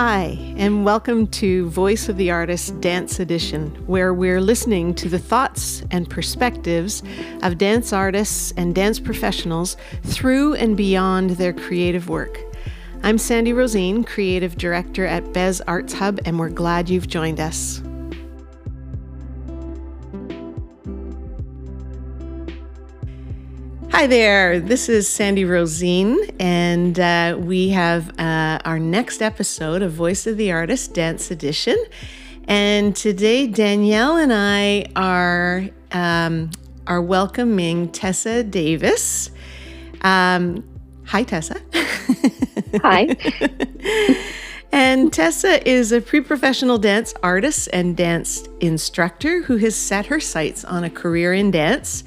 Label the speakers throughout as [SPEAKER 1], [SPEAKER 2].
[SPEAKER 1] Hi, and welcome to Voice of the Artist Dance Edition, where we're listening to the thoughts and perspectives of dance artists and dance professionals through and beyond their creative work. I'm Sandy Rosine, Creative Director at Bez Arts Hub, and we're glad you've joined us. Hi there, this is Sandy Rosine, and uh, we have uh, our next episode of Voice of the Artist Dance Edition. And today, Danielle and I are um, are welcoming Tessa Davies. Um, hi, Tessa.
[SPEAKER 2] Hi.
[SPEAKER 1] and Tessa is a pre professional dance artist and dance instructor who has set her sights on a career in dance.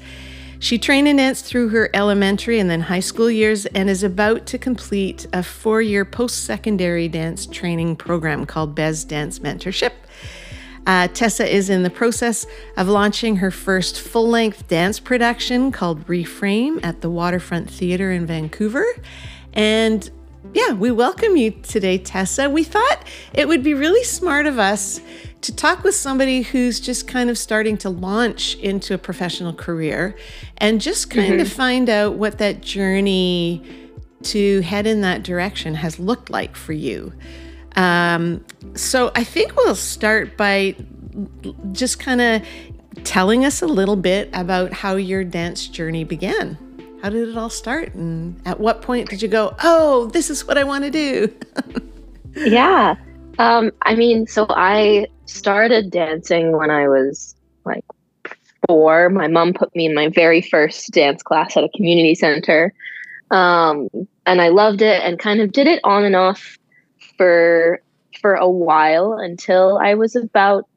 [SPEAKER 1] She trained in dance through her elementary and then high school years and is about to complete a four year post secondary dance training program called Bez Dance Mentorship. Uh, Tessa is in the process of launching her first full length dance production called Reframe at the Waterfront Theatre in Vancouver. And yeah, we welcome you today, Tessa. We thought it would be really smart of us to talk with somebody who's just kind of starting to launch into a professional career and just kind mm-hmm. of find out what that journey to head in that direction has looked like for you. Um, so I think we'll start by just kind of telling us a little bit about how your dance journey began. How did it all start? And at what point did you go, oh, this is what I want to do?
[SPEAKER 2] yeah. Um, I mean, so I started dancing when I was like four. My mom put me in my very first dance class at a community center. Um, and I loved it and kind of did it on and off for for a while until I was about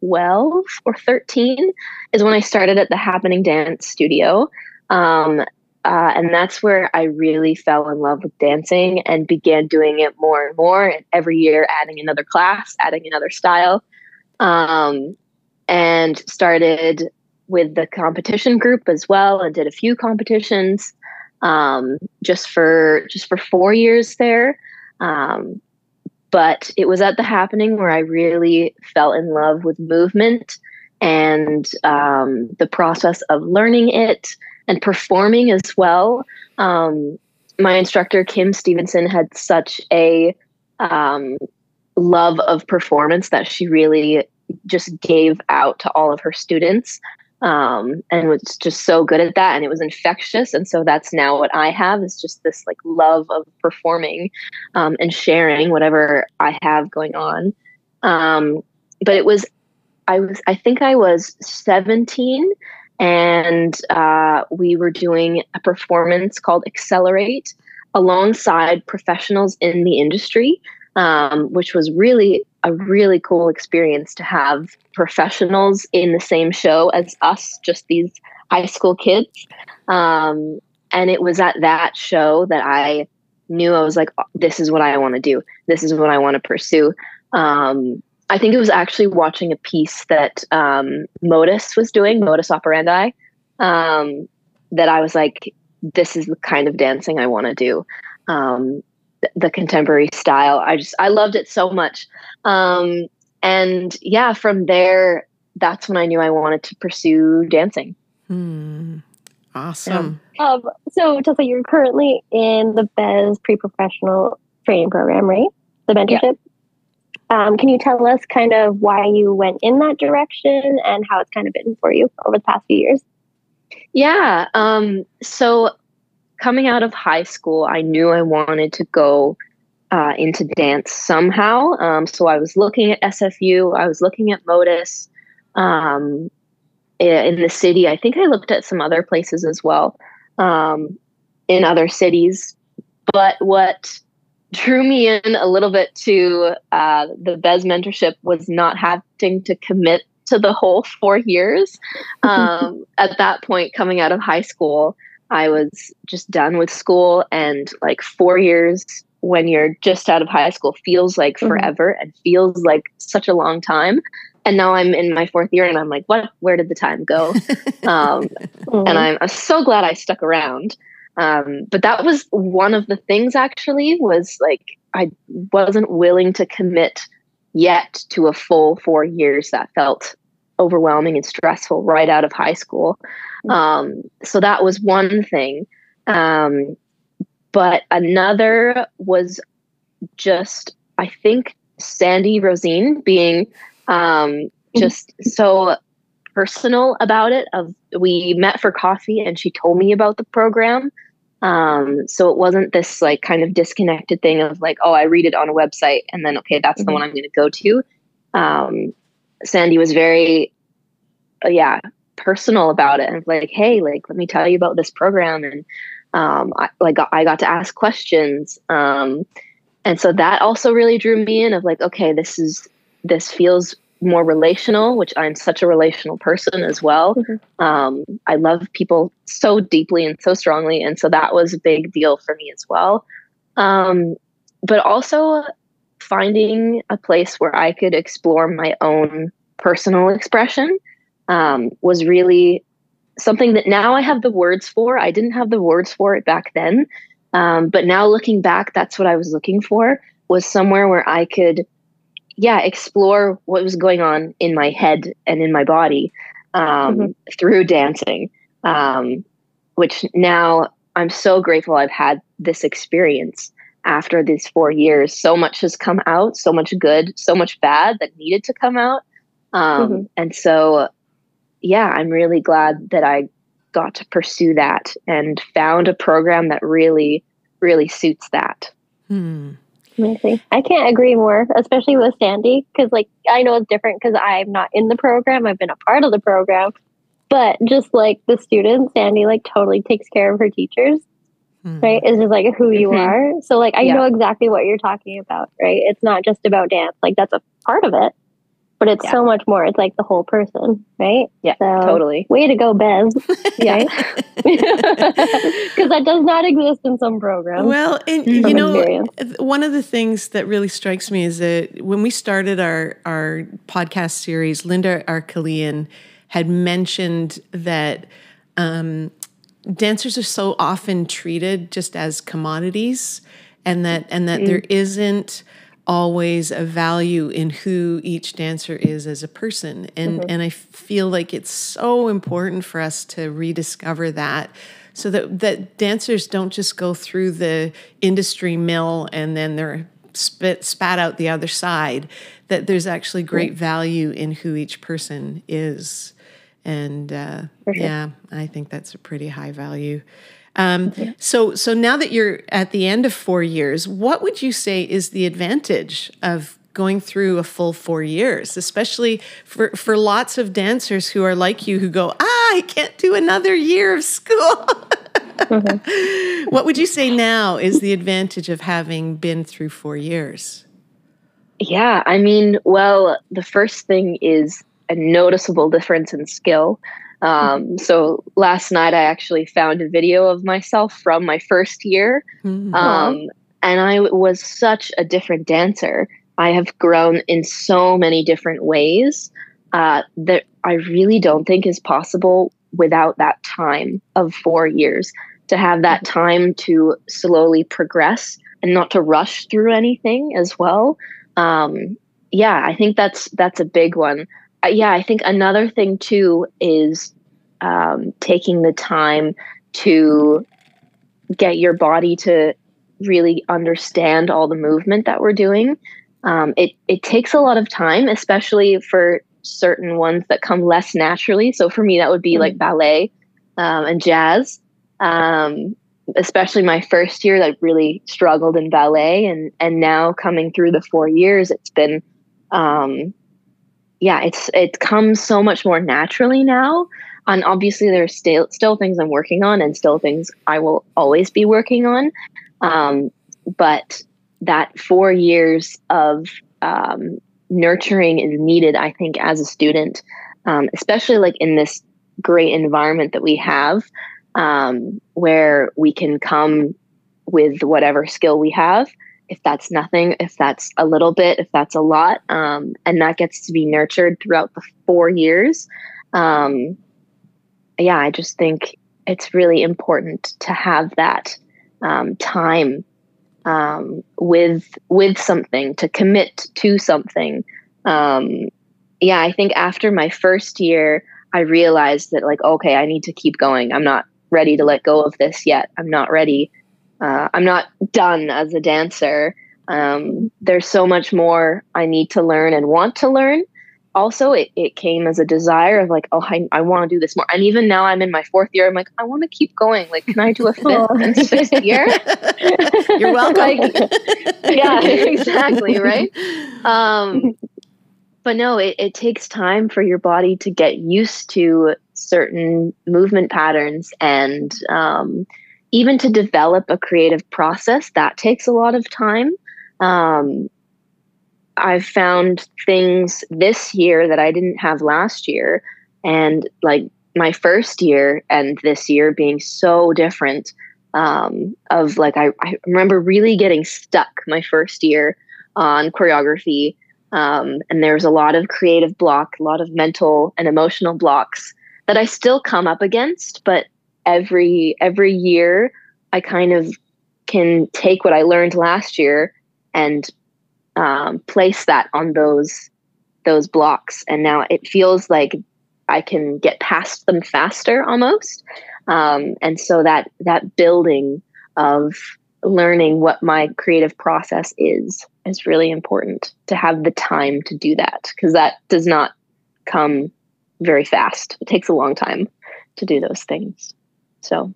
[SPEAKER 2] 12 or 13 is when I started at the Happening Dance Studio. Um, uh, and that's where I really fell in love with dancing and began doing it more and more. And every year, adding another class, adding another style, um, and started with the competition group as well, and did a few competitions um, just for just for four years there. Um, but it was at the happening where I really fell in love with movement and um, the process of learning it and performing as well. Um, my instructor, Kim Stevenson, had such a um, love of performance that she really just gave out to all of her students um, and was just so good at that and it was infectious and so that's now what i have is just this like love of performing um, and sharing whatever i have going on um, but it was i was i think i was 17 and uh, we were doing a performance called Accelerate alongside professionals in the industry, um, which was really a really cool experience to have professionals in the same show as us, just these high school kids. Um, and it was at that show that I knew I was like, this is what I want to do. This is what I want to pursue. Um, I think it was actually watching a piece that um, Modus was doing, Modus Operandi, um, that I was like, this is the kind of dancing I want to do. Um, th- the contemporary style. I just, I loved it so much. Um, and yeah, from there, that's when I knew I wanted to pursue dancing.
[SPEAKER 1] Hmm. Awesome.
[SPEAKER 3] Yeah. Um, so, Tessa, you're currently in the Bez pre professional training program, right? The mentorship? Yeah. Um, can you tell us kind of why you went in that direction and how it's kind of been for you over the past few years?
[SPEAKER 2] Yeah. Um, so, coming out of high school, I knew I wanted to go uh, into dance somehow. Um, so, I was looking at SFU, I was looking at Modus um, in the city. I think I looked at some other places as well um, in other cities. But what drew me in a little bit to uh, the Bez mentorship was not having to commit to the whole four years. Um, at that point, coming out of high school, I was just done with school, and like four years when you're just out of high school feels like mm-hmm. forever and feels like such a long time. And now I'm in my fourth year, and I'm like, what? Where did the time go? um, mm-hmm. And I'm, I'm so glad I stuck around. Um, but that was one of the things actually was like I wasn't willing to commit yet to a full four years that felt overwhelming and stressful right out of high school. Mm-hmm. Um, so that was one thing. Um, but another was just, I think, Sandy Rosine being um, mm-hmm. just so personal about it. Of we met for coffee and she told me about the program. Um, so it wasn't this like kind of disconnected thing of like, oh, I read it on a website and then okay, that's mm-hmm. the one I'm going to go to. Um, Sandy was very, uh, yeah, personal about it and like, hey, like let me tell you about this program and um, I, like I got to ask questions. Um, and so that also really drew me in of like, okay, this is this feels more relational, which I'm such a relational person as well. Mm-hmm. Um, I love people so deeply and so strongly, and so that was a big deal for me as well. Um, but also finding a place where I could explore my own personal expression um, was really something that now I have the words for. I didn't have the words for it back then, um, but now looking back, that's what I was looking for was somewhere where I could yeah, explore what was going on in my head and in my body um, mm-hmm. through dancing. Um, which now I'm so grateful I've had this experience after these four years. So much has come out, so much good, so much bad that needed to come out. Um, mm-hmm. And so, yeah, I'm really glad that I got to pursue that and found a program that really, really suits that.
[SPEAKER 3] Hmm. Amazing. I can't agree more, especially with Sandy, because like I know it's different because I'm not in the program. I've been a part of the program, but just like the students, Sandy like totally takes care of her teachers. Mm. Right, it's just like who you mm-hmm. are. So like I yeah. know exactly what you're talking about. Right, it's not just about dance. Like that's a part of it, but it's yeah. so much more. It's like the whole person, right?
[SPEAKER 2] Yeah, so, totally.
[SPEAKER 3] Way to go, Bez. yeah, because that does not exist in some programs.
[SPEAKER 1] Well, and you know, experience. one of the things that really strikes me is that when we started our our podcast series, Linda Arkelian had mentioned that. Um, dancers are so often treated just as commodities and that and that mm. there isn't always a value in who each dancer is as a person. And mm-hmm. and I feel like it's so important for us to rediscover that so that that dancers don't just go through the industry mill and then they're spit spat out the other side that there's actually great value in who each person is. And uh, yeah I think that's a pretty high value um, So, so now that you're at the end of four years, what would you say is the advantage of going through a full four years, especially for, for lots of dancers who are like you who go, ah, I can't do another year of school. mm-hmm. What would you say now is the advantage of having been through four years?
[SPEAKER 2] Yeah, I mean, well, the first thing is a noticeable difference in skill. Um, so last night I actually found a video of myself from my first year. Mm-hmm. Um, and I was such a different dancer. I have grown in so many different ways uh, that I really don't think is possible without that time of four years to have that mm-hmm. time to slowly progress and not to rush through anything as well. Um, yeah, I think that's that's a big one. Uh, yeah, I think another thing too is um, taking the time to get your body to really understand all the movement that we're doing. Um, it it takes a lot of time, especially for certain ones that come less naturally. So for me, that would be mm-hmm. like ballet um, and jazz. Um, especially my first year, I really struggled in ballet, and and now coming through the four years, it's been, um, yeah, it's it comes so much more naturally now. And obviously there's still still things i'm working on and still things i will always be working on. Um, but that four years of um, nurturing is needed i think as a student um, especially like in this great environment that we have um, where we can come with whatever skill we have if that's nothing if that's a little bit if that's a lot um, and that gets to be nurtured throughout the four years um, yeah, I just think it's really important to have that um, time um, with with something to commit to something. Um, yeah i think after my first year i realized that like okay i need to keep going. I'm not ready to let go of this yet. I'm not ready uh, i'm not done as a dancer. Um, there's so much more i need to learn and want to learn. Also it, it came as a desire of like oh i, I want to do this more. And even now i'm in my fourth year i'm like i want to keep going. Like can i do a fifth and sixth year?
[SPEAKER 1] You're welcome. Like,
[SPEAKER 2] yeah exactly right? Um but no it, it takes time for your body to get used to certain movement patterns and um, even to develop a creative process that takes a lot of time um, I've found things this year that I didn't have last year. And like my first year and this year being so different. Um, of like, I, I remember really getting stuck my first year on choreography. Um, and there's a lot of creative block, a lot of mental and emotional blocks that I still come up against. But every every year, I kind of can take what I learned last year and um, place that on those those blocks. And now it feels like i can get past them faster almost. Um, and so that that building of learning what my creative process is is really important to have the time to do that because that does not come very fast. It takes a long time to do those things so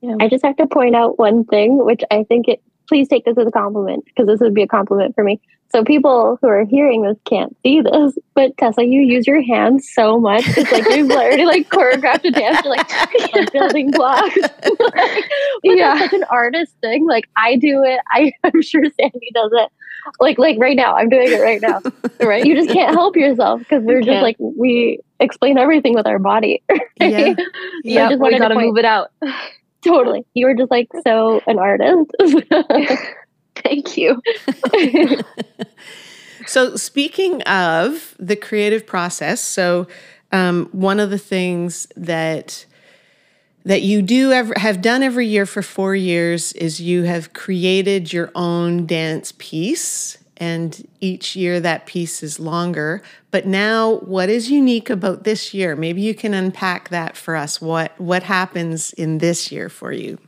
[SPEAKER 3] yeah. i just have to point out one thing which i think it please take this as a compliment because this would be a compliment for me. So people who are hearing this can't see this, but Tessa, you use your hands so much. It's like you've already like choreographed a dance, you're like, building blocks. like, yeah, such an artist thing. Like I do it. I, I'm sure Sandy does it. Like like right now, I'm doing it right now. right? You just can't help yourself because we're just like we explain everything with our body. Right?
[SPEAKER 2] Yeah, so yeah. We gotta move it out
[SPEAKER 3] totally. You were just like so an artist.
[SPEAKER 2] Thank you.
[SPEAKER 1] so, speaking of the creative process, so um, one of the things that that you do ever have done every year for four years is you have created your own dance piece and each year that piece is longer. But now, what is unique about this year? Maybe you can unpack that for us. What what happens in this year for you?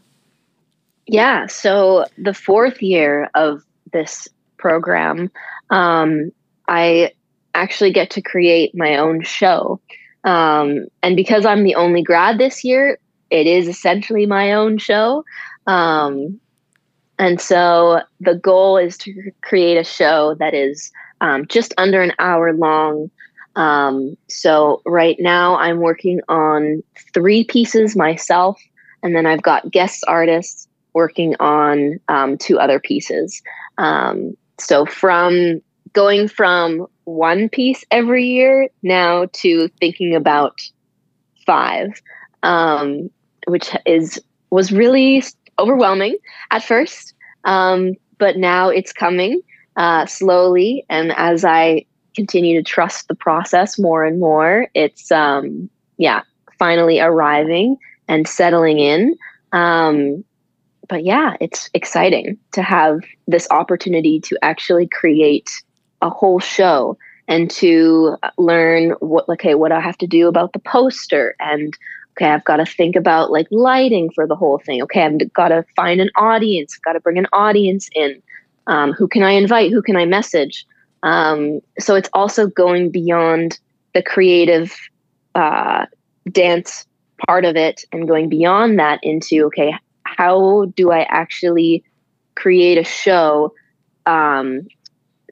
[SPEAKER 2] Yeah, so the fourth year of this program, um, I actually get to create my own show. Um, and because I'm the only grad this year, it is essentially my own show. Um, and so the goal is to create a show that is um, just under an hour long. Um, so right now I'm working on three pieces myself, and then I've got guest artists working on um, two other pieces. Um, so from going from one piece every year now to thinking about five, um, which is was really overwhelming at first, um, but now it's coming uh, slowly. And as I continue to trust the process more and more, it's, um, yeah, finally arriving and settling in. Um, but yeah, it's exciting to have this opportunity to actually create a whole show and to learn what okay what I have to do about the poster and okay, I've got to think about like lighting for the whole thing. Okay, I've got to find an audience, got to bring an audience in. Um, who can I invite? Who can I message? Um, so it's also going beyond the creative uh, dance part of it and going beyond that into okay, how do I actually create a show um,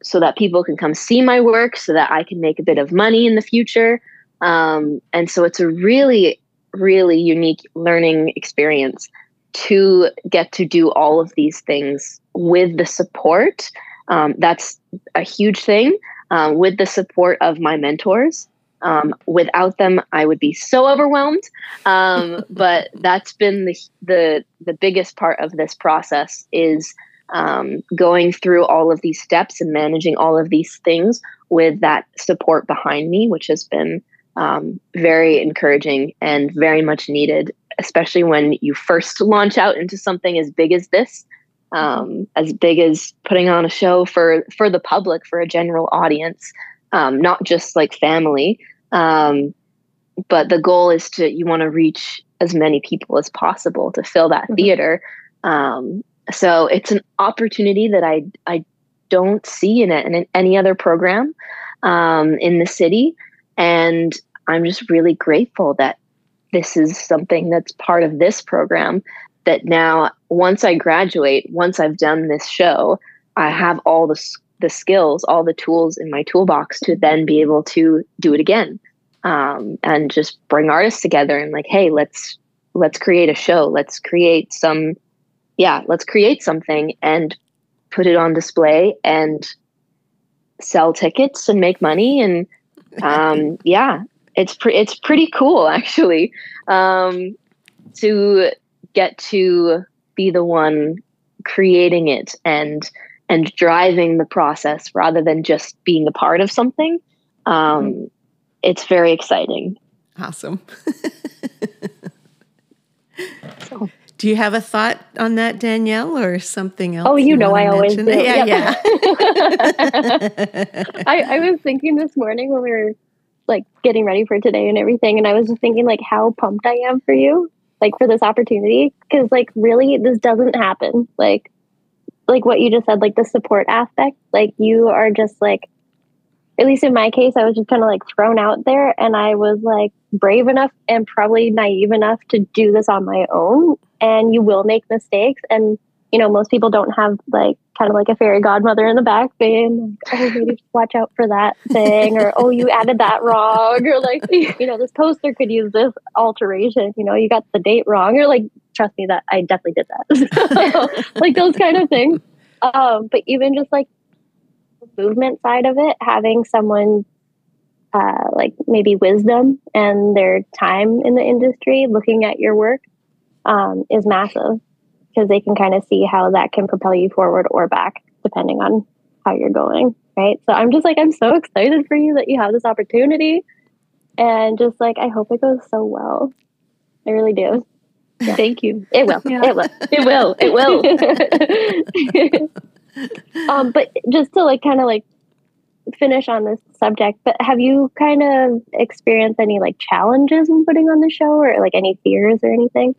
[SPEAKER 2] so that people can come see my work, so that I can make a bit of money in the future? Um, and so it's a really really unique learning experience to get to do all of these things with the support. Um, that's a huge thing. Uh, with the support of my mentors. Um, without them, I would be so overwhelmed. Um, but that's been the, the the biggest part of this process is um, going through all of these steps and managing all of these things with that support behind me, which has been um, very encouraging and very much needed, especially when you first launch out into something as big as this. um, as big as putting on a show for for the public for a general audience um, not just like family um, but the goal is to you want to reach as many people as possible to fill that mm-hmm. theater um, so it's an opportunity that i i don't see in, it, in any other program um, in the city and i'm just really grateful that this is something that's part of this program that now once I graduate, once I've done this show, I have all the the skills, all the tools in my toolbox to then be able to do it again, um, and just bring artists together and like, hey, let's let's create a show, let's create some, yeah, let's create something and put it on display and sell tickets and make money and um, yeah, it's pre- it's pretty cool actually um, to get to be the one creating it and and driving the process rather than just being a part of something. Um, mm-hmm. It's very exciting.
[SPEAKER 1] Awesome. so. do you have a thought on that, Danielle, or something else?
[SPEAKER 3] Oh, you, you know, I always
[SPEAKER 1] mention? do. Yeah, yeah.
[SPEAKER 3] I, I was thinking this morning when we were like getting ready for today and everything, and I was just thinking like how pumped I am for you like for this opportunity because like really this doesn't happen like like what you just said like the support aspect like you are just like at least in my case i was just kind of like thrown out there and i was like brave enough and probably naive enough to do this on my own. And you will make mistakes and you know, most people don't have like kind of like a fairy godmother in the back being like, oh, maybe watch out for that thing, or oh, you added that wrong, or like, you know, this poster could use this alteration. You know, you got the date wrong, or like, trust me, that I definitely did that. like those kind of things. Um, but even just like the movement side of it, having someone uh, like maybe wisdom and their time in the industry looking at your work um, is massive because they can kind of see how that can propel you forward or back depending on how you're going right? So i'm just like i'm so excited for you that you have this opportunity. And just like i hope it goes so well. I really do.
[SPEAKER 2] Yeah. thank you.
[SPEAKER 3] It will. Yeah. it will.
[SPEAKER 2] It will. It will.
[SPEAKER 3] Um but just to like kind of like finish on this subject but have you kind of experienced any like challenges in putting on the show or like any fears or anything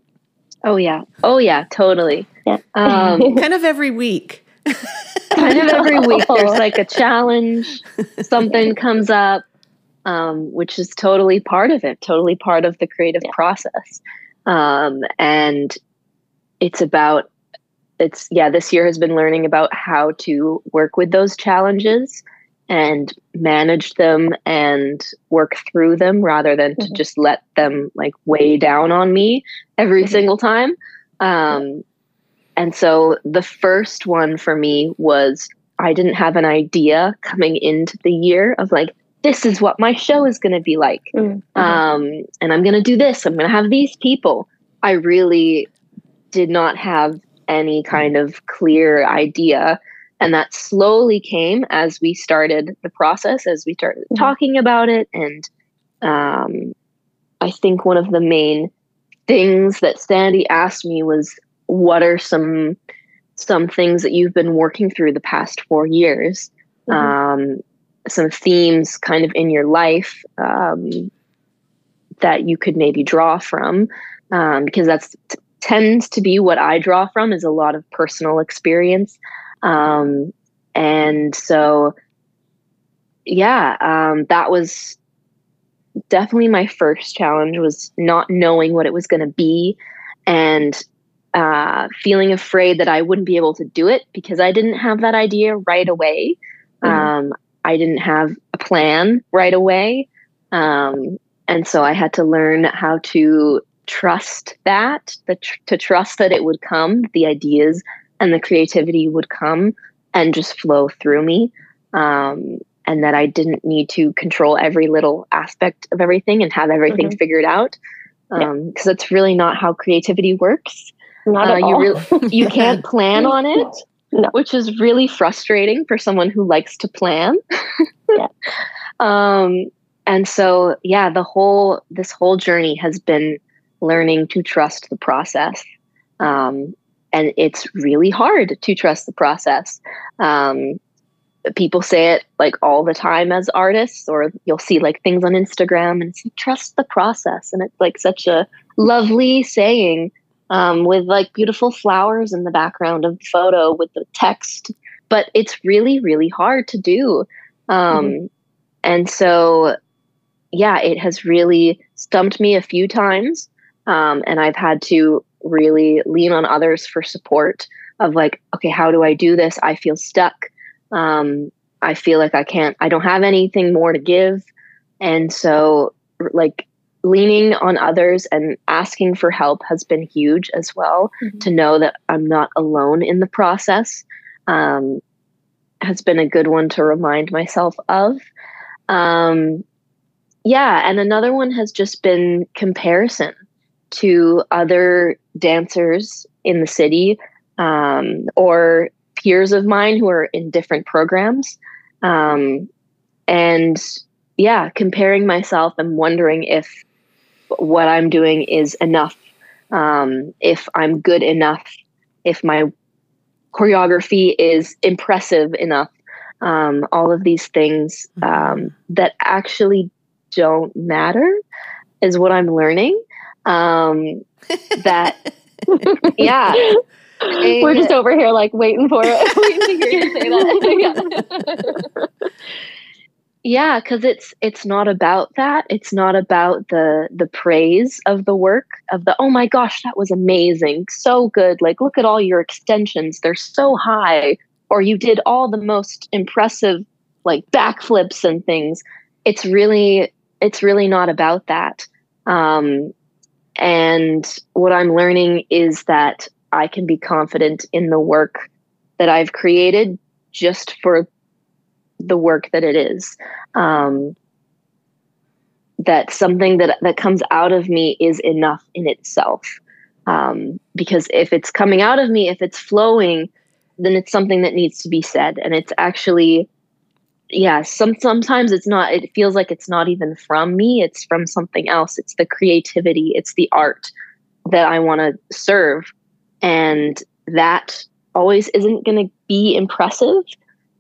[SPEAKER 2] Oh yeah. Oh yeah, totally.
[SPEAKER 3] Yeah.
[SPEAKER 1] Um, kind of every week.
[SPEAKER 2] kind of every week there's like a challenge, something comes up, um, which is totally part of it, totally part of the creative yeah. process. Um, and it's about it's yeah, this year has been learning about how to work with those challenges and manage them and work through them rather than mm-hmm. to just let them like weigh down on me every mm-hmm. single time. Um, and so the first one for me was I didn't have an idea coming into the year of like, this is what my show is going to be like. Mm-hmm. Um, and I'm going to do this. I'm going to have these people. I really did not have any kind of clear idea and that slowly came as we started the process, as we started mm-hmm. talking about it. And um, I think one of the main things that Sandy asked me was, "What are some some things that you've been working through the past four years? Mm-hmm. Um, some themes, kind of in your life um, that you could maybe draw from, um, because that's t- tends to be what I draw from is a lot of personal experience." Um, and so, yeah, um, that was definitely my first challenge was not knowing what it was going to be and uh, feeling afraid that I wouldn't be able to do it because I didn't have that idea right away. Mm-hmm. Um, I didn't have a plan right away. Um, and so I had to learn how to trust that, the tr- to trust that it would come, the ideas and the creativity would come and just flow through me. Um, and that I didn't need to control every little aspect of everything and have everything mm-hmm. figured out. Because um, yeah. that's really not how creativity works.
[SPEAKER 3] Not uh, at
[SPEAKER 2] you
[SPEAKER 3] all.
[SPEAKER 2] Really, you can't plan on it, no. which is really frustrating for someone who likes to plan. yeah. Um, and so, yeah, the whole this whole journey has been learning to trust the process um, and it's really hard to trust the process. Um, people say it like all the time as artists, or you'll see like things on Instagram and say, trust the process. And it's like such a lovely saying um, with like beautiful flowers in the background of the photo with the text. But it's really, really hard to do. Um, mm-hmm. And so, yeah, it has really stumped me a few times. Um, and I've had to really lean on others for support of like, okay, how do I do this? I feel stuck. Um, I feel like I can't, I don't have anything more to give. And so, like, leaning on others and asking for help has been huge as well mm-hmm. to know that I'm not alone in the process um, has been a good one to remind myself of. Um, yeah, and another one has just been comparison to other dancers in the city um, or peers of mine who are in different programs. Um, and yeah, comparing myself and wondering if what I'm doing is enough, um, if I'm good enough, if my choreography is impressive enough. Um, all of these things um, that actually don't matter is what I'm learning. Um, that, yeah.
[SPEAKER 3] We're just over here like waiting for it, waiting to hear you say that.
[SPEAKER 2] yeah. Yeah because it's it's not about that. It's not about the the praise of the work of the oh my gosh that was amazing. So good. Like look at all your extensions. They're so high or you did all the most impressive like backflips and things. It's really it's really not about that. Um, and what i'm learning is that i can be confident in the work that i've created just for the work that it is. Um, that something that that comes out of me is enough in itself. Um, because if it's coming out of me, if it's flowing, then it's something that needs to be said, and it's actually, yeah. Some sometimes it's not. It feels like it's not even from me. It's from something else. It's the creativity. It's the art that I want to serve, and that always isn't going to be impressive.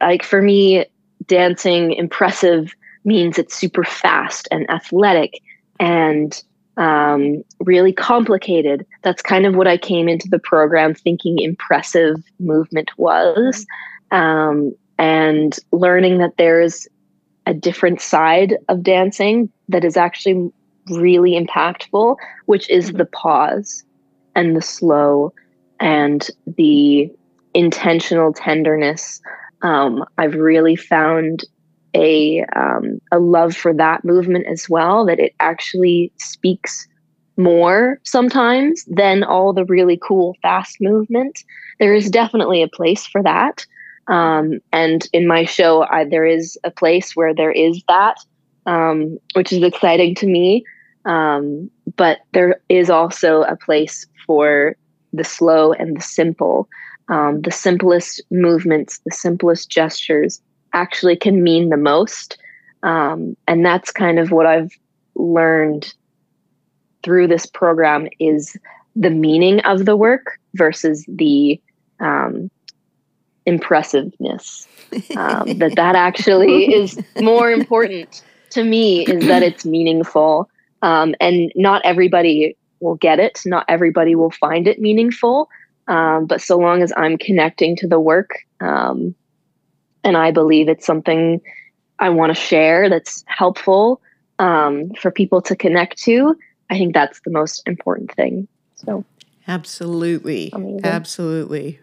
[SPEAKER 2] Like for me, dancing impressive means it's super fast and athletic and um, really complicated. That's kind of what I came into the program thinking impressive movement was. Um, and learning that there's a different side of dancing that is actually really impactful, which is the pause and the slow and the intentional tenderness um, I've really found a um, a love for that movement as well. That it actually speaks more sometimes than all the really cool fast movement. There is definitely a place for that. Um, and in my show, I, there is a place where there is that, um, which is exciting to me. Um, but there is also a place for the slow and the simple um, the simplest movements, the simplest gestures actually can mean the most. Um, and that's kind of what I've learned through this program is the meaning of the work versus the um, impressiveness. Um, that that actually is more important to me is that it's meaningful. Um, and not everybody will get it. Not everybody will find it meaningful. Um, but so long as I'm connecting to the work, um, and I believe it's something I want to share that's helpful um, for people to connect to, I think that's the most important thing. So,
[SPEAKER 1] absolutely, amazing. absolutely.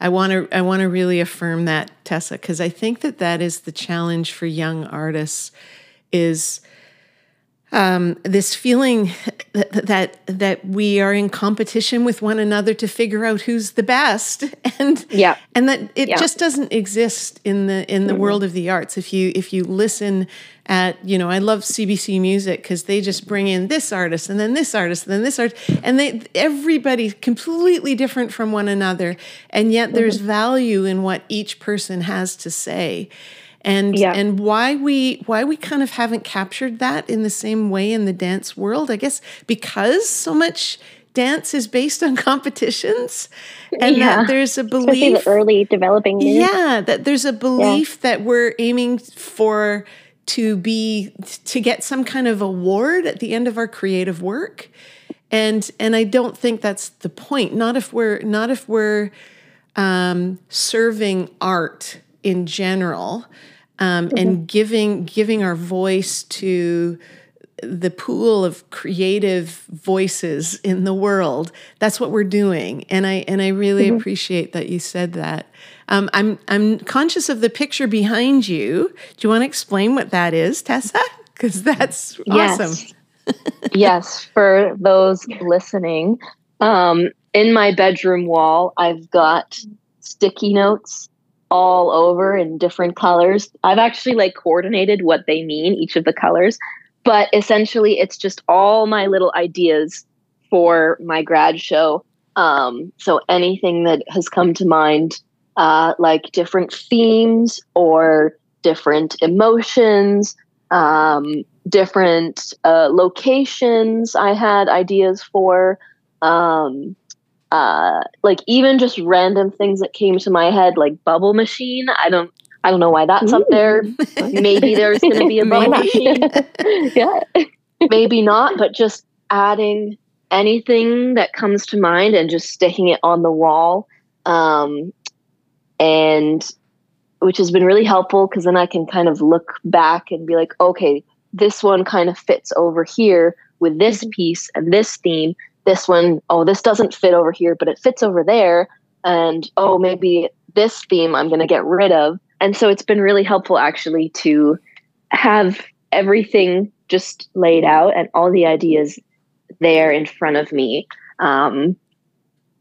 [SPEAKER 1] I want to I want to really affirm that Tessa because I think that that is the challenge for young artists is um, this feeling that, that that we are in competition with one another to figure out who's the best, and
[SPEAKER 2] yeah,
[SPEAKER 1] and that it yeah. just doesn't exist in the in the mm-hmm. world of the arts. If you if you listen at you know, I love CBC Music because they just bring in this artist and then this artist and then this art, and they everybody's completely different from one another, and yet there's mm-hmm. value in what each person has to say and yeah. and why we why we kind of haven't captured that in the same way in the dance world i guess because so much dance is based on competitions and
[SPEAKER 3] Yeah.
[SPEAKER 1] that there's a
[SPEAKER 3] Especially
[SPEAKER 1] belief
[SPEAKER 3] the early developing years.
[SPEAKER 1] yeah that there's a belief that we're aiming for to be to get some kind of award at the end of our creative work and and i don't think that's the point not if we're not if we're um, serving art in general um, and giving giving our voice to the pool of creative voices in the world. That's what we're doing. And i and i really appreciate that you said that. Um, i'm i'm conscious of the picture behind you. Do you want to explain what that is tessa? Because that's awesome.
[SPEAKER 2] Yes. yes, for those listening, um, in my bedroom wall, I've got sticky notes all over in different colors. I've actually like coordinated what they mean, each of the colors, but essentially it's just all my little ideas for my grad show. Um, so anything that has come to mind, uh, like different themes or different emotions, um, different uh, locations I had ideas for. Um, uh, like even just random things that came to my head, like bubble machine. I don't, I don't know why that's up there. Maybe there's going to be a bubble machine
[SPEAKER 3] yeah.
[SPEAKER 2] maybe not, but just adding anything that comes to mind and just sticking it on the wall. Um, and which has been really helpful because then I can kind of look back and be like, okay, this one kind of fits over here with this piece and this theme. This one, oh, this doesn't fit over here, but it fits over there. And oh, maybe this theme I'm going to get rid of. And so it's been really helpful actually to have everything just laid out and all the ideas there in front of me. Um,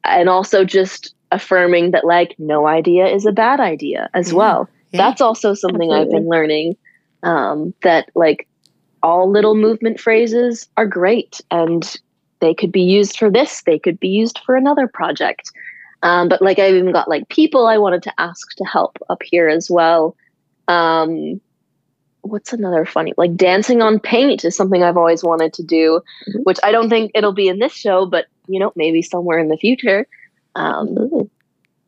[SPEAKER 2] and also just affirming that like no idea is a bad idea as
[SPEAKER 1] Yeah,
[SPEAKER 2] well.
[SPEAKER 1] yeah.
[SPEAKER 2] That's also something I've been learning um, that like all little movement phrases are great and they could be used for this, they could be used for another project. Um, but like I've even got like people I wanted to ask to help up here as well. Um, what's another funny like dancing on paint is something I've always wanted to do,
[SPEAKER 3] Mhm.
[SPEAKER 2] which I don't think it'll be in this show, but you know maybe somewhere in the future um,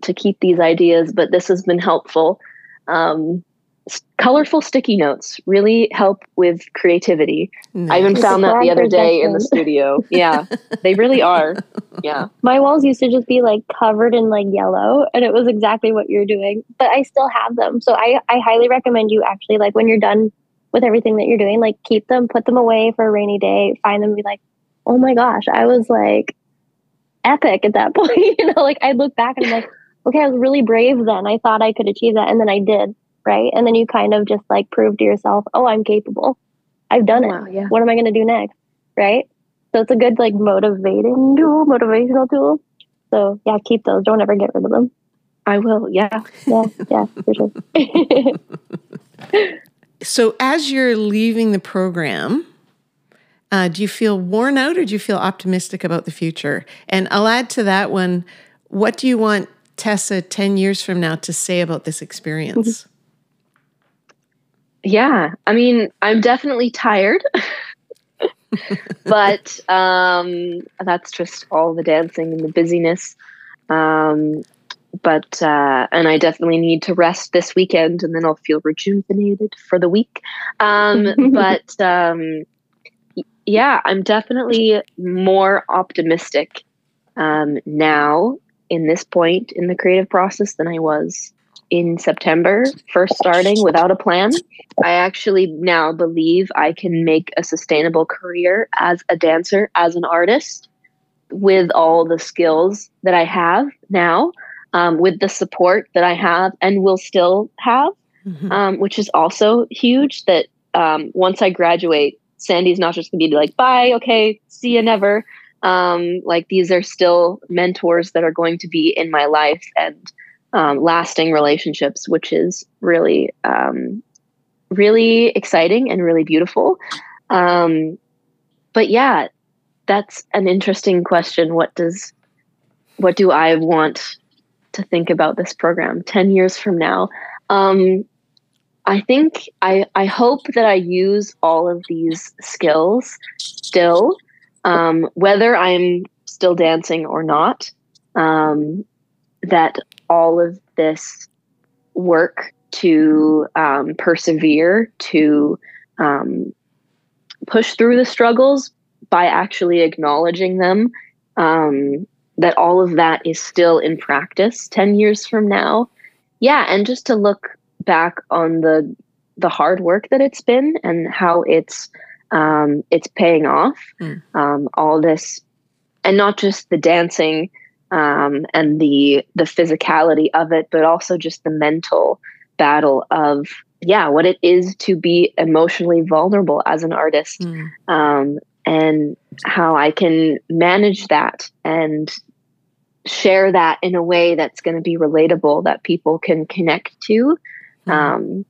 [SPEAKER 2] to keep these ideas. But this has been helpful. Um, colorful sticky notes really help with creativity. I even
[SPEAKER 1] Nice.
[SPEAKER 2] found that the other day in the studio. Yeah, they really are. Yeah.
[SPEAKER 3] My walls used to just be like covered in like yellow, and it was exactly what you're doing. But I still have them, so I I highly recommend you actually like when you're done with everything that you're doing, like keep them, put them away for a rainy day, find them, be like, oh my gosh, I was like epic at that point. you know, like I look back and I'm like, okay, I was really brave then. I thought I could achieve that, and then I did, right? And then you kind of just like prove to yourself, oh, I'm capable. I've done it
[SPEAKER 2] Wow. Yeah.
[SPEAKER 3] what am I going to do next? Right. So it's a good like motivating tool, motivational tool. So yeah, keep those. Don't ever get rid of them.
[SPEAKER 2] I will. Yeah.
[SPEAKER 3] Yeah, yeah, for sure.
[SPEAKER 1] So, as you're leaving the program, uh, do you feel worn out or do you feel optimistic about the future? And I'll add to that one what do you want Tessa 10 years from now to say about this experience?
[SPEAKER 2] Yeah, I mean, I'm definitely tired, but um, that's just all the dancing and the busyness. Um, but uh, and I definitely need to rest this weekend, and then I'll feel rejuvenated for the week. Um, but um, yeah, I'm definitely more optimistic um, now in this point in the creative process than I was in September, first starting without a plan. I actually now believe I can make a sustainable career as a dancer, as an artist, with all the skills that I have now, um, with the support that I have and will still have,
[SPEAKER 1] Mhm.
[SPEAKER 2] um, which is also huge. That um, once I graduate, Sandy's not just going to be like, bye, okay, see you never. Um, like these are still mentors that are going to be in my life and um, lasting relationships, which is really um, really exciting and really beautiful. Um, but yeah, that's an interesting question. What does what do I want to think about this program 10 years from now? Um, I think I, I hope that I use all of these skills still, um, whether I'm still dancing or not, um, that all of this work to um, persevere, to um, push through the struggles by actually acknowledging them, um, that all of that is still in practice 10 years from now. Yeah, and just to look back on the the hard work that it's been and how it's um, it's paying off. Mm. Um, all this, and not just the dancing um, and the the physicality of it, but also just the mental battle of yeah, what it is to be emotionally vulnerable as an artist, mm. and how I can manage that and share that in a way that's going to be relatable that people can connect to. Mm. Um,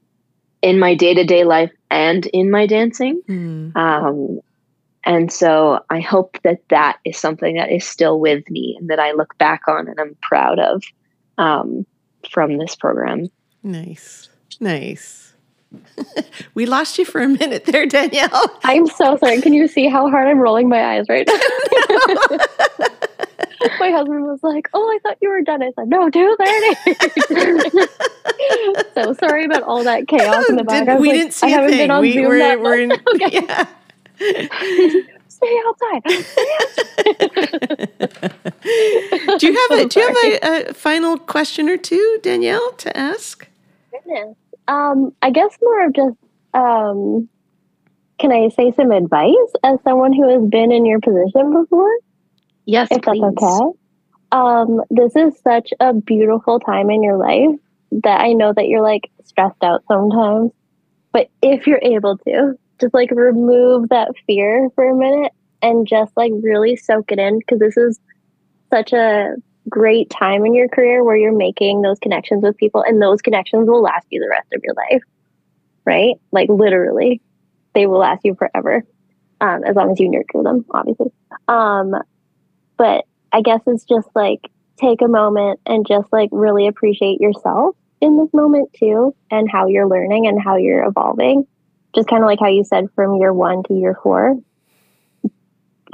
[SPEAKER 2] in my day to day life and in my dancing. Mm. Um, and so I hope that that is something that is still with me and that I look back on and I'm proud of um, from this program.
[SPEAKER 1] Nice. Nice. we lost you for a minute there, Danielle.
[SPEAKER 3] I'm so sorry. Can you see how hard I'm rolling my eyes right now? my husband was like, "Oh, I thought you were done." I said, "No, do there so sorry about all that chaos in the background.
[SPEAKER 1] we like, didn't see I haven't thing. been on we, Zoom we're, that we're in, okay. yeah.
[SPEAKER 3] Stay outside.
[SPEAKER 1] do you have a Do you have a, a, final question or two, Danielle, to ask?
[SPEAKER 3] Goodness. Um, I guess more of just um, can I say some advice as someone who has been in your position before?
[SPEAKER 2] Yes, if please. that's okay.
[SPEAKER 3] Um, this is such a beautiful time in your life that I know that you're like stressed out sometimes. But if you're able to, just like remove that fear for a minute and just like really soak it in because this is such a great time in your career where you're making those connections with people and those connections will last you the rest of your life. Right? Like literally, they will last you forever. Um, as long as you nurture them, obviously. Um, but I guess it's just like take a moment and just like really appreciate yourself in this moment too and how you're learning and how you're evolving. Just kind of like how you said from year one to year four.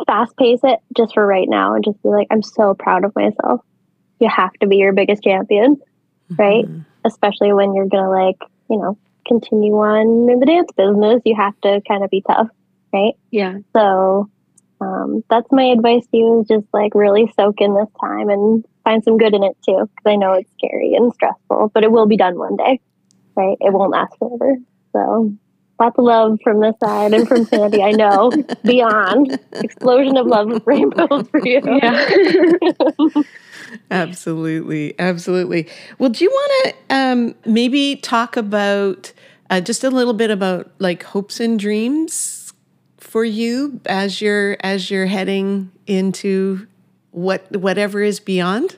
[SPEAKER 3] Fast pace it just for right now and just be like, I'm so proud of myself. You have to be your biggest champion, mm-hmm. right? Especially when you're gonna like, you know, continue on in the dance business, you have to kind of be tough, right?
[SPEAKER 2] Yeah.
[SPEAKER 3] So um, that's my advice to you is just like really soak in this time and find some good in it too because i know it's scary and stressful but it will be done one day right it won't last forever so lots of love from this side and from sandy i know beyond explosion of love of rainbows for you
[SPEAKER 1] yeah. absolutely absolutely well do you want to um, maybe talk about uh, just a little bit about like hopes and dreams for you as you're as you're heading into what whatever is beyond?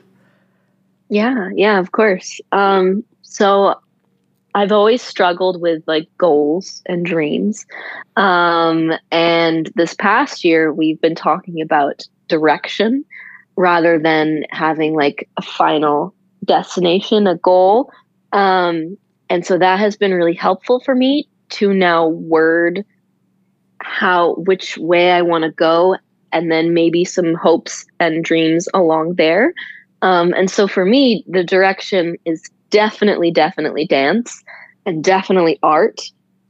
[SPEAKER 2] Yeah, yeah, of course. Um, so I've always struggled with like goals and dreams. Um, and this past year, we've been talking about direction rather than having like a final destination, a goal. Um, and so that has been really helpful for me to now word how which way I want to go and then maybe some hopes and dreams along there. Um, and so for me, the direction is definitely, definitely dance and definitely art.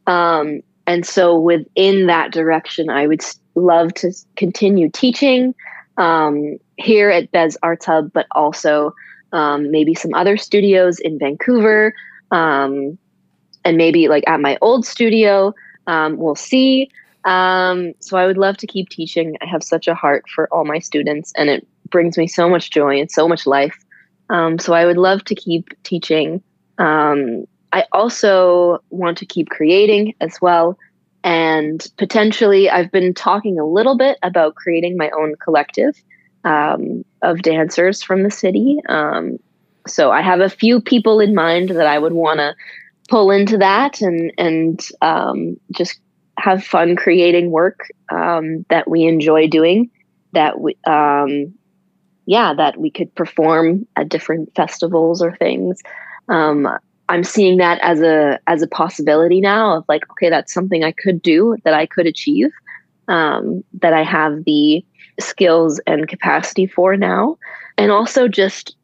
[SPEAKER 2] Um, and so within that direction, I would love to continue teaching um, here at Bez Arts Hub, but also um, maybe some other studios in Vancouver um, and maybe like at my old studio. Um, we'll see. Um, so I would love to keep teaching. I have such a heart for all my students, and it brings me so much joy and so much life. Um, so I would love to keep teaching. Um, I also want to keep creating as well. And potentially, I've been talking a little bit about creating my own collective um, of dancers from the city. Um, so I have a few people in mind that I would want to pull into that and and um, just have fun creating work um, that we enjoy doing that we um, yeah that we could perform at different festivals or things um, i'm seeing that as a as a possibility now of like okay that's something i could do that i could achieve um, that i have the skills and capacity for now. And also just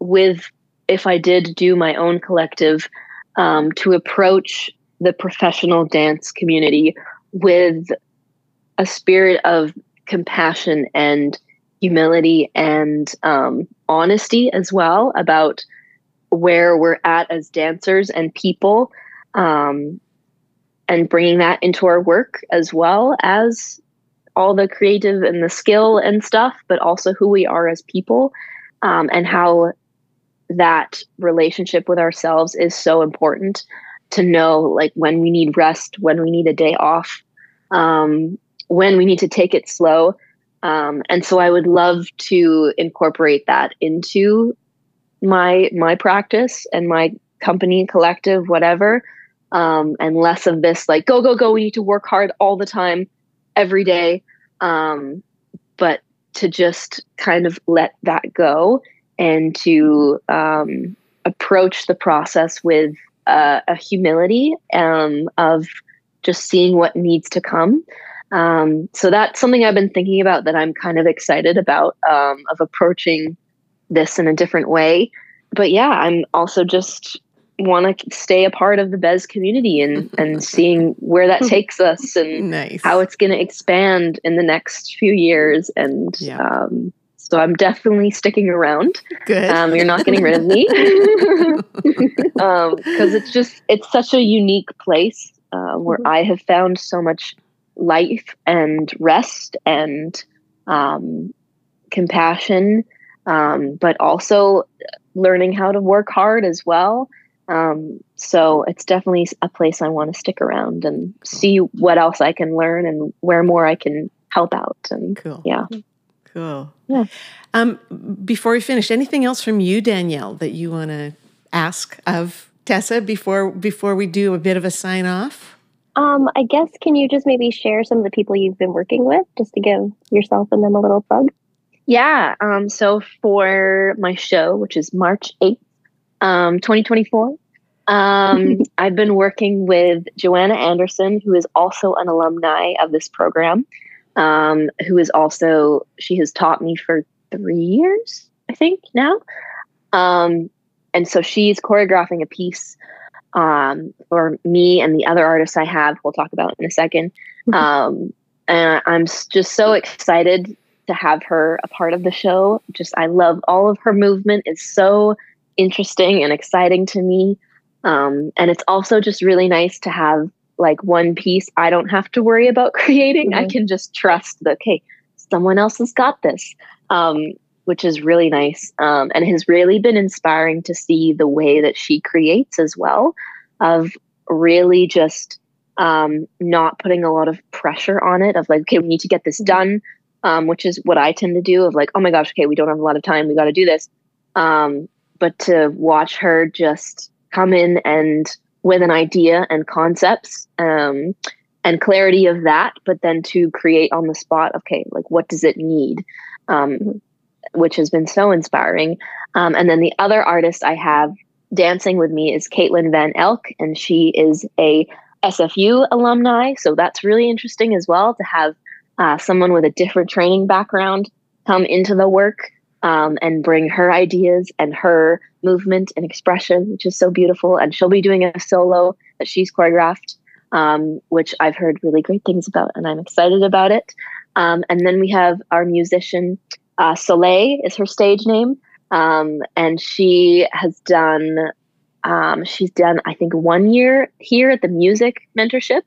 [SPEAKER 2] with if I did do my own collective, um, to approach the professional dance community with a spirit of compassion and humility and um, honesty as well about where we're at as dancers and people um, and bringing that into our work as well as all the creative and the skill and stuff but also who we are as people um, and how that relationship with ourselves is so important to know like when we need rest when we need a day off um, when we need to take it slow um, and so i would love to incorporate that into my my practice and my company collective whatever um, and less of this like go go go we need to work hard all the time every day um, but to just kind of let that go and to um, approach the process with uh, a humility um, of just seeing what needs to come. Um, so that's something I've been thinking about that I'm kind of excited about um, of approaching this in a different way. But yeah, I'm also just want to stay a part of the Bez community and and seeing where that takes us and
[SPEAKER 1] nice.
[SPEAKER 2] how it's going to expand in the next few years and yeah. um, so I'm definitely sticking around.
[SPEAKER 1] Good.
[SPEAKER 2] Um, you're not getting rid of me because um, it's just it's such a unique place uh, where mm-hmm. I have found so much life and rest and um, compassion, um, but also learning how to work hard as well. Um, so it's definitely a place I want to stick around and see what else I can learn and where more I can help out. And
[SPEAKER 1] cool.
[SPEAKER 2] yeah.
[SPEAKER 1] Cool. Yeah. Um, before we finish, anything else from you, Danielle, that you want to ask of Tessa before before we do a bit of a sign off?
[SPEAKER 3] Um, I guess can you just maybe share some of the people you've been working with, just to give yourself and them a little plug?
[SPEAKER 2] Yeah. Um, so for my show, which is March eighth, um, twenty twenty four. Um, I've been working with Joanna Anderson, who is also an alumni of this program um, who is also she has taught me for three years, I think now. Um, and so she's choreographing a piece um, for me and the other artists I have. We'll talk about in a 2nd mm-hmm. um, and I'm just so excited to have her a part of the show. Just I love all of her movement. It's so interesting and exciting to me. Um, and it's also just really nice to have like one piece I don't have to worry about creating. Mm-hmm. I can just trust that, okay, someone else has got this, um, which is really nice um, and has really been inspiring to see the way that she creates as well, of really just um, not putting a lot of pressure on it, of like, okay, we need to get this mm-hmm. done, um, which is what I tend to do, of like, oh my gosh, okay, we don't have a lot of time, we got to do this. Um, but to watch her just come in and with an idea and concepts um, and clarity of that, but then to create on the spot, okay, like what does it need? Um, which has been so inspiring. Um, and then the other artist I have dancing with me is Caitlin Van Elk, and she is a SFU alumni. So that's really interesting as well to have uh, someone with a different training background come into the work um, and bring her ideas and her movement and expression, which is so beautiful. And she'll be doing a solo that she's choreographed, um, which I've heard really great things about, and I'm excited about it. Um, and then we have our musician, uh, Soleil is her stage name, um, and she has done. Um, she's done, I think, one year here at the music mentorship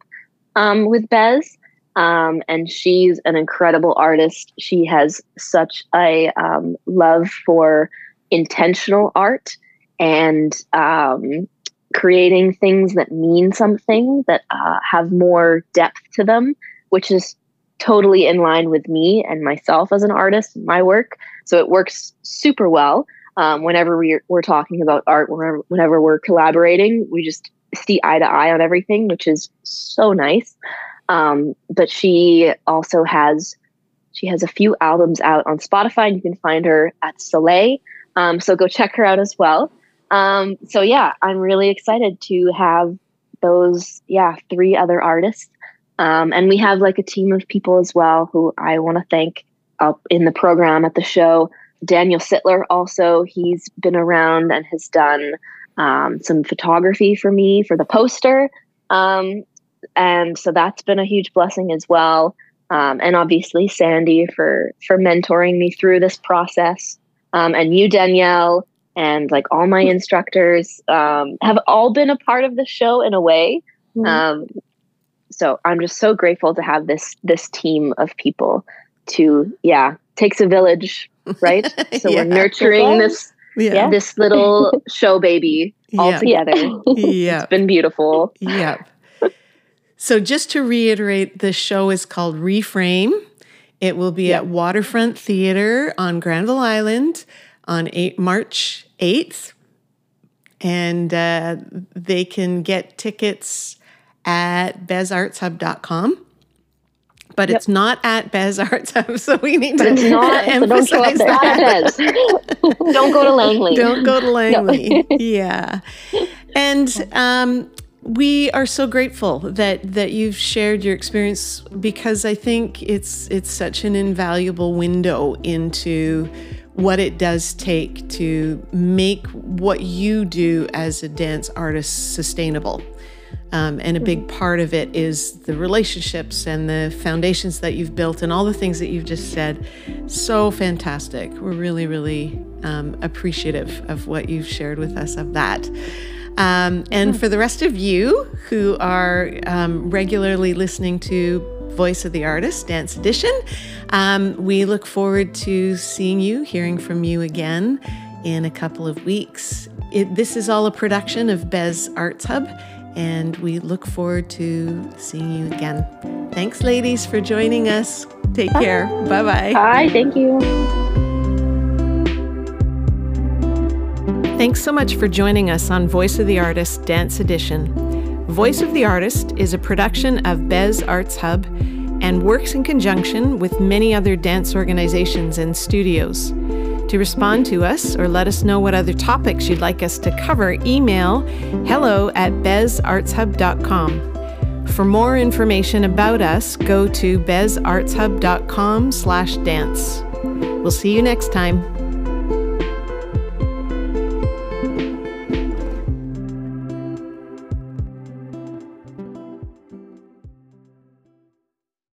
[SPEAKER 2] um, with Bez, um, and she's an incredible artist. She has such a um, love for intentional art and um, creating things that mean something, that uh, have more depth to them, which is totally in line with me and myself as an artist my work. So it works super well. Um, whenever we're, we're talking about art, whenever, whenever we're collaborating, we just see eye to eye on everything, which is so nice. Um, but she also has she has a few albums out on Spotify, and you can find her at Soleil. Um, so go check her out as well. Um, so yeah, I'm really excited to have those yeah three other artists, um, and we have like a team of people as well who I want to thank up in the program at the show. Daniel Sittler also, he's been around and has done um, some photography for me for the poster. Um, and so that's been a huge blessing as well. Um, and obviously Sandy for for mentoring me through this process, um, and you Danielle, and like all my instructors um, have all been a part of the show in a way. Mm-hmm. Um, so I'm just so grateful to have this this team of people. To yeah, takes a village, right? So yeah. we're nurturing this yeah. this little show baby all yeah. together. Yeah, it's been beautiful.
[SPEAKER 1] Yeah. So, just to reiterate, the show is called Reframe. It will be at Waterfront Theater on Granville Island on eight, March 8th. And uh, they can get tickets at bezartshub.com. But yep. it's not at Bez Arts Hub, so we need but to
[SPEAKER 2] it's not, emphasize so don't that. don't go to Langley.
[SPEAKER 1] Don't go to Langley. No. yeah. And um, we are so grateful that that you've shared your experience because I think it's it's such an invaluable window into what it does take to make what you do as a dance artist sustainable. Um, and a big part of it is the relationships and the foundations that you've built and all the things that you've just said. So fantastic. We're really, really um, appreciative of what you've shared with us of that. Um, and for the rest of you who are um, regularly listening to Voice of the Artist Dance Edition, um, we look forward to seeing you, hearing from you again in a couple of weeks. It, this is all a production of Bez Arts Hub, and we look forward to seeing you again. Thanks, ladies, for joining us. Take care. Bye bye.
[SPEAKER 2] Bye. Thank you.
[SPEAKER 1] Thanks so much for joining us on Voice of the Artist Dance Edition. Voice of the Artist is a production of Bez Arts Hub and works in conjunction with many other dance organizations and studios. To respond to us or let us know what other topics you'd like us to cover, email hello at bezartshub.com. For more information about us, go to bezartshub.com slash dance. We'll see you next time.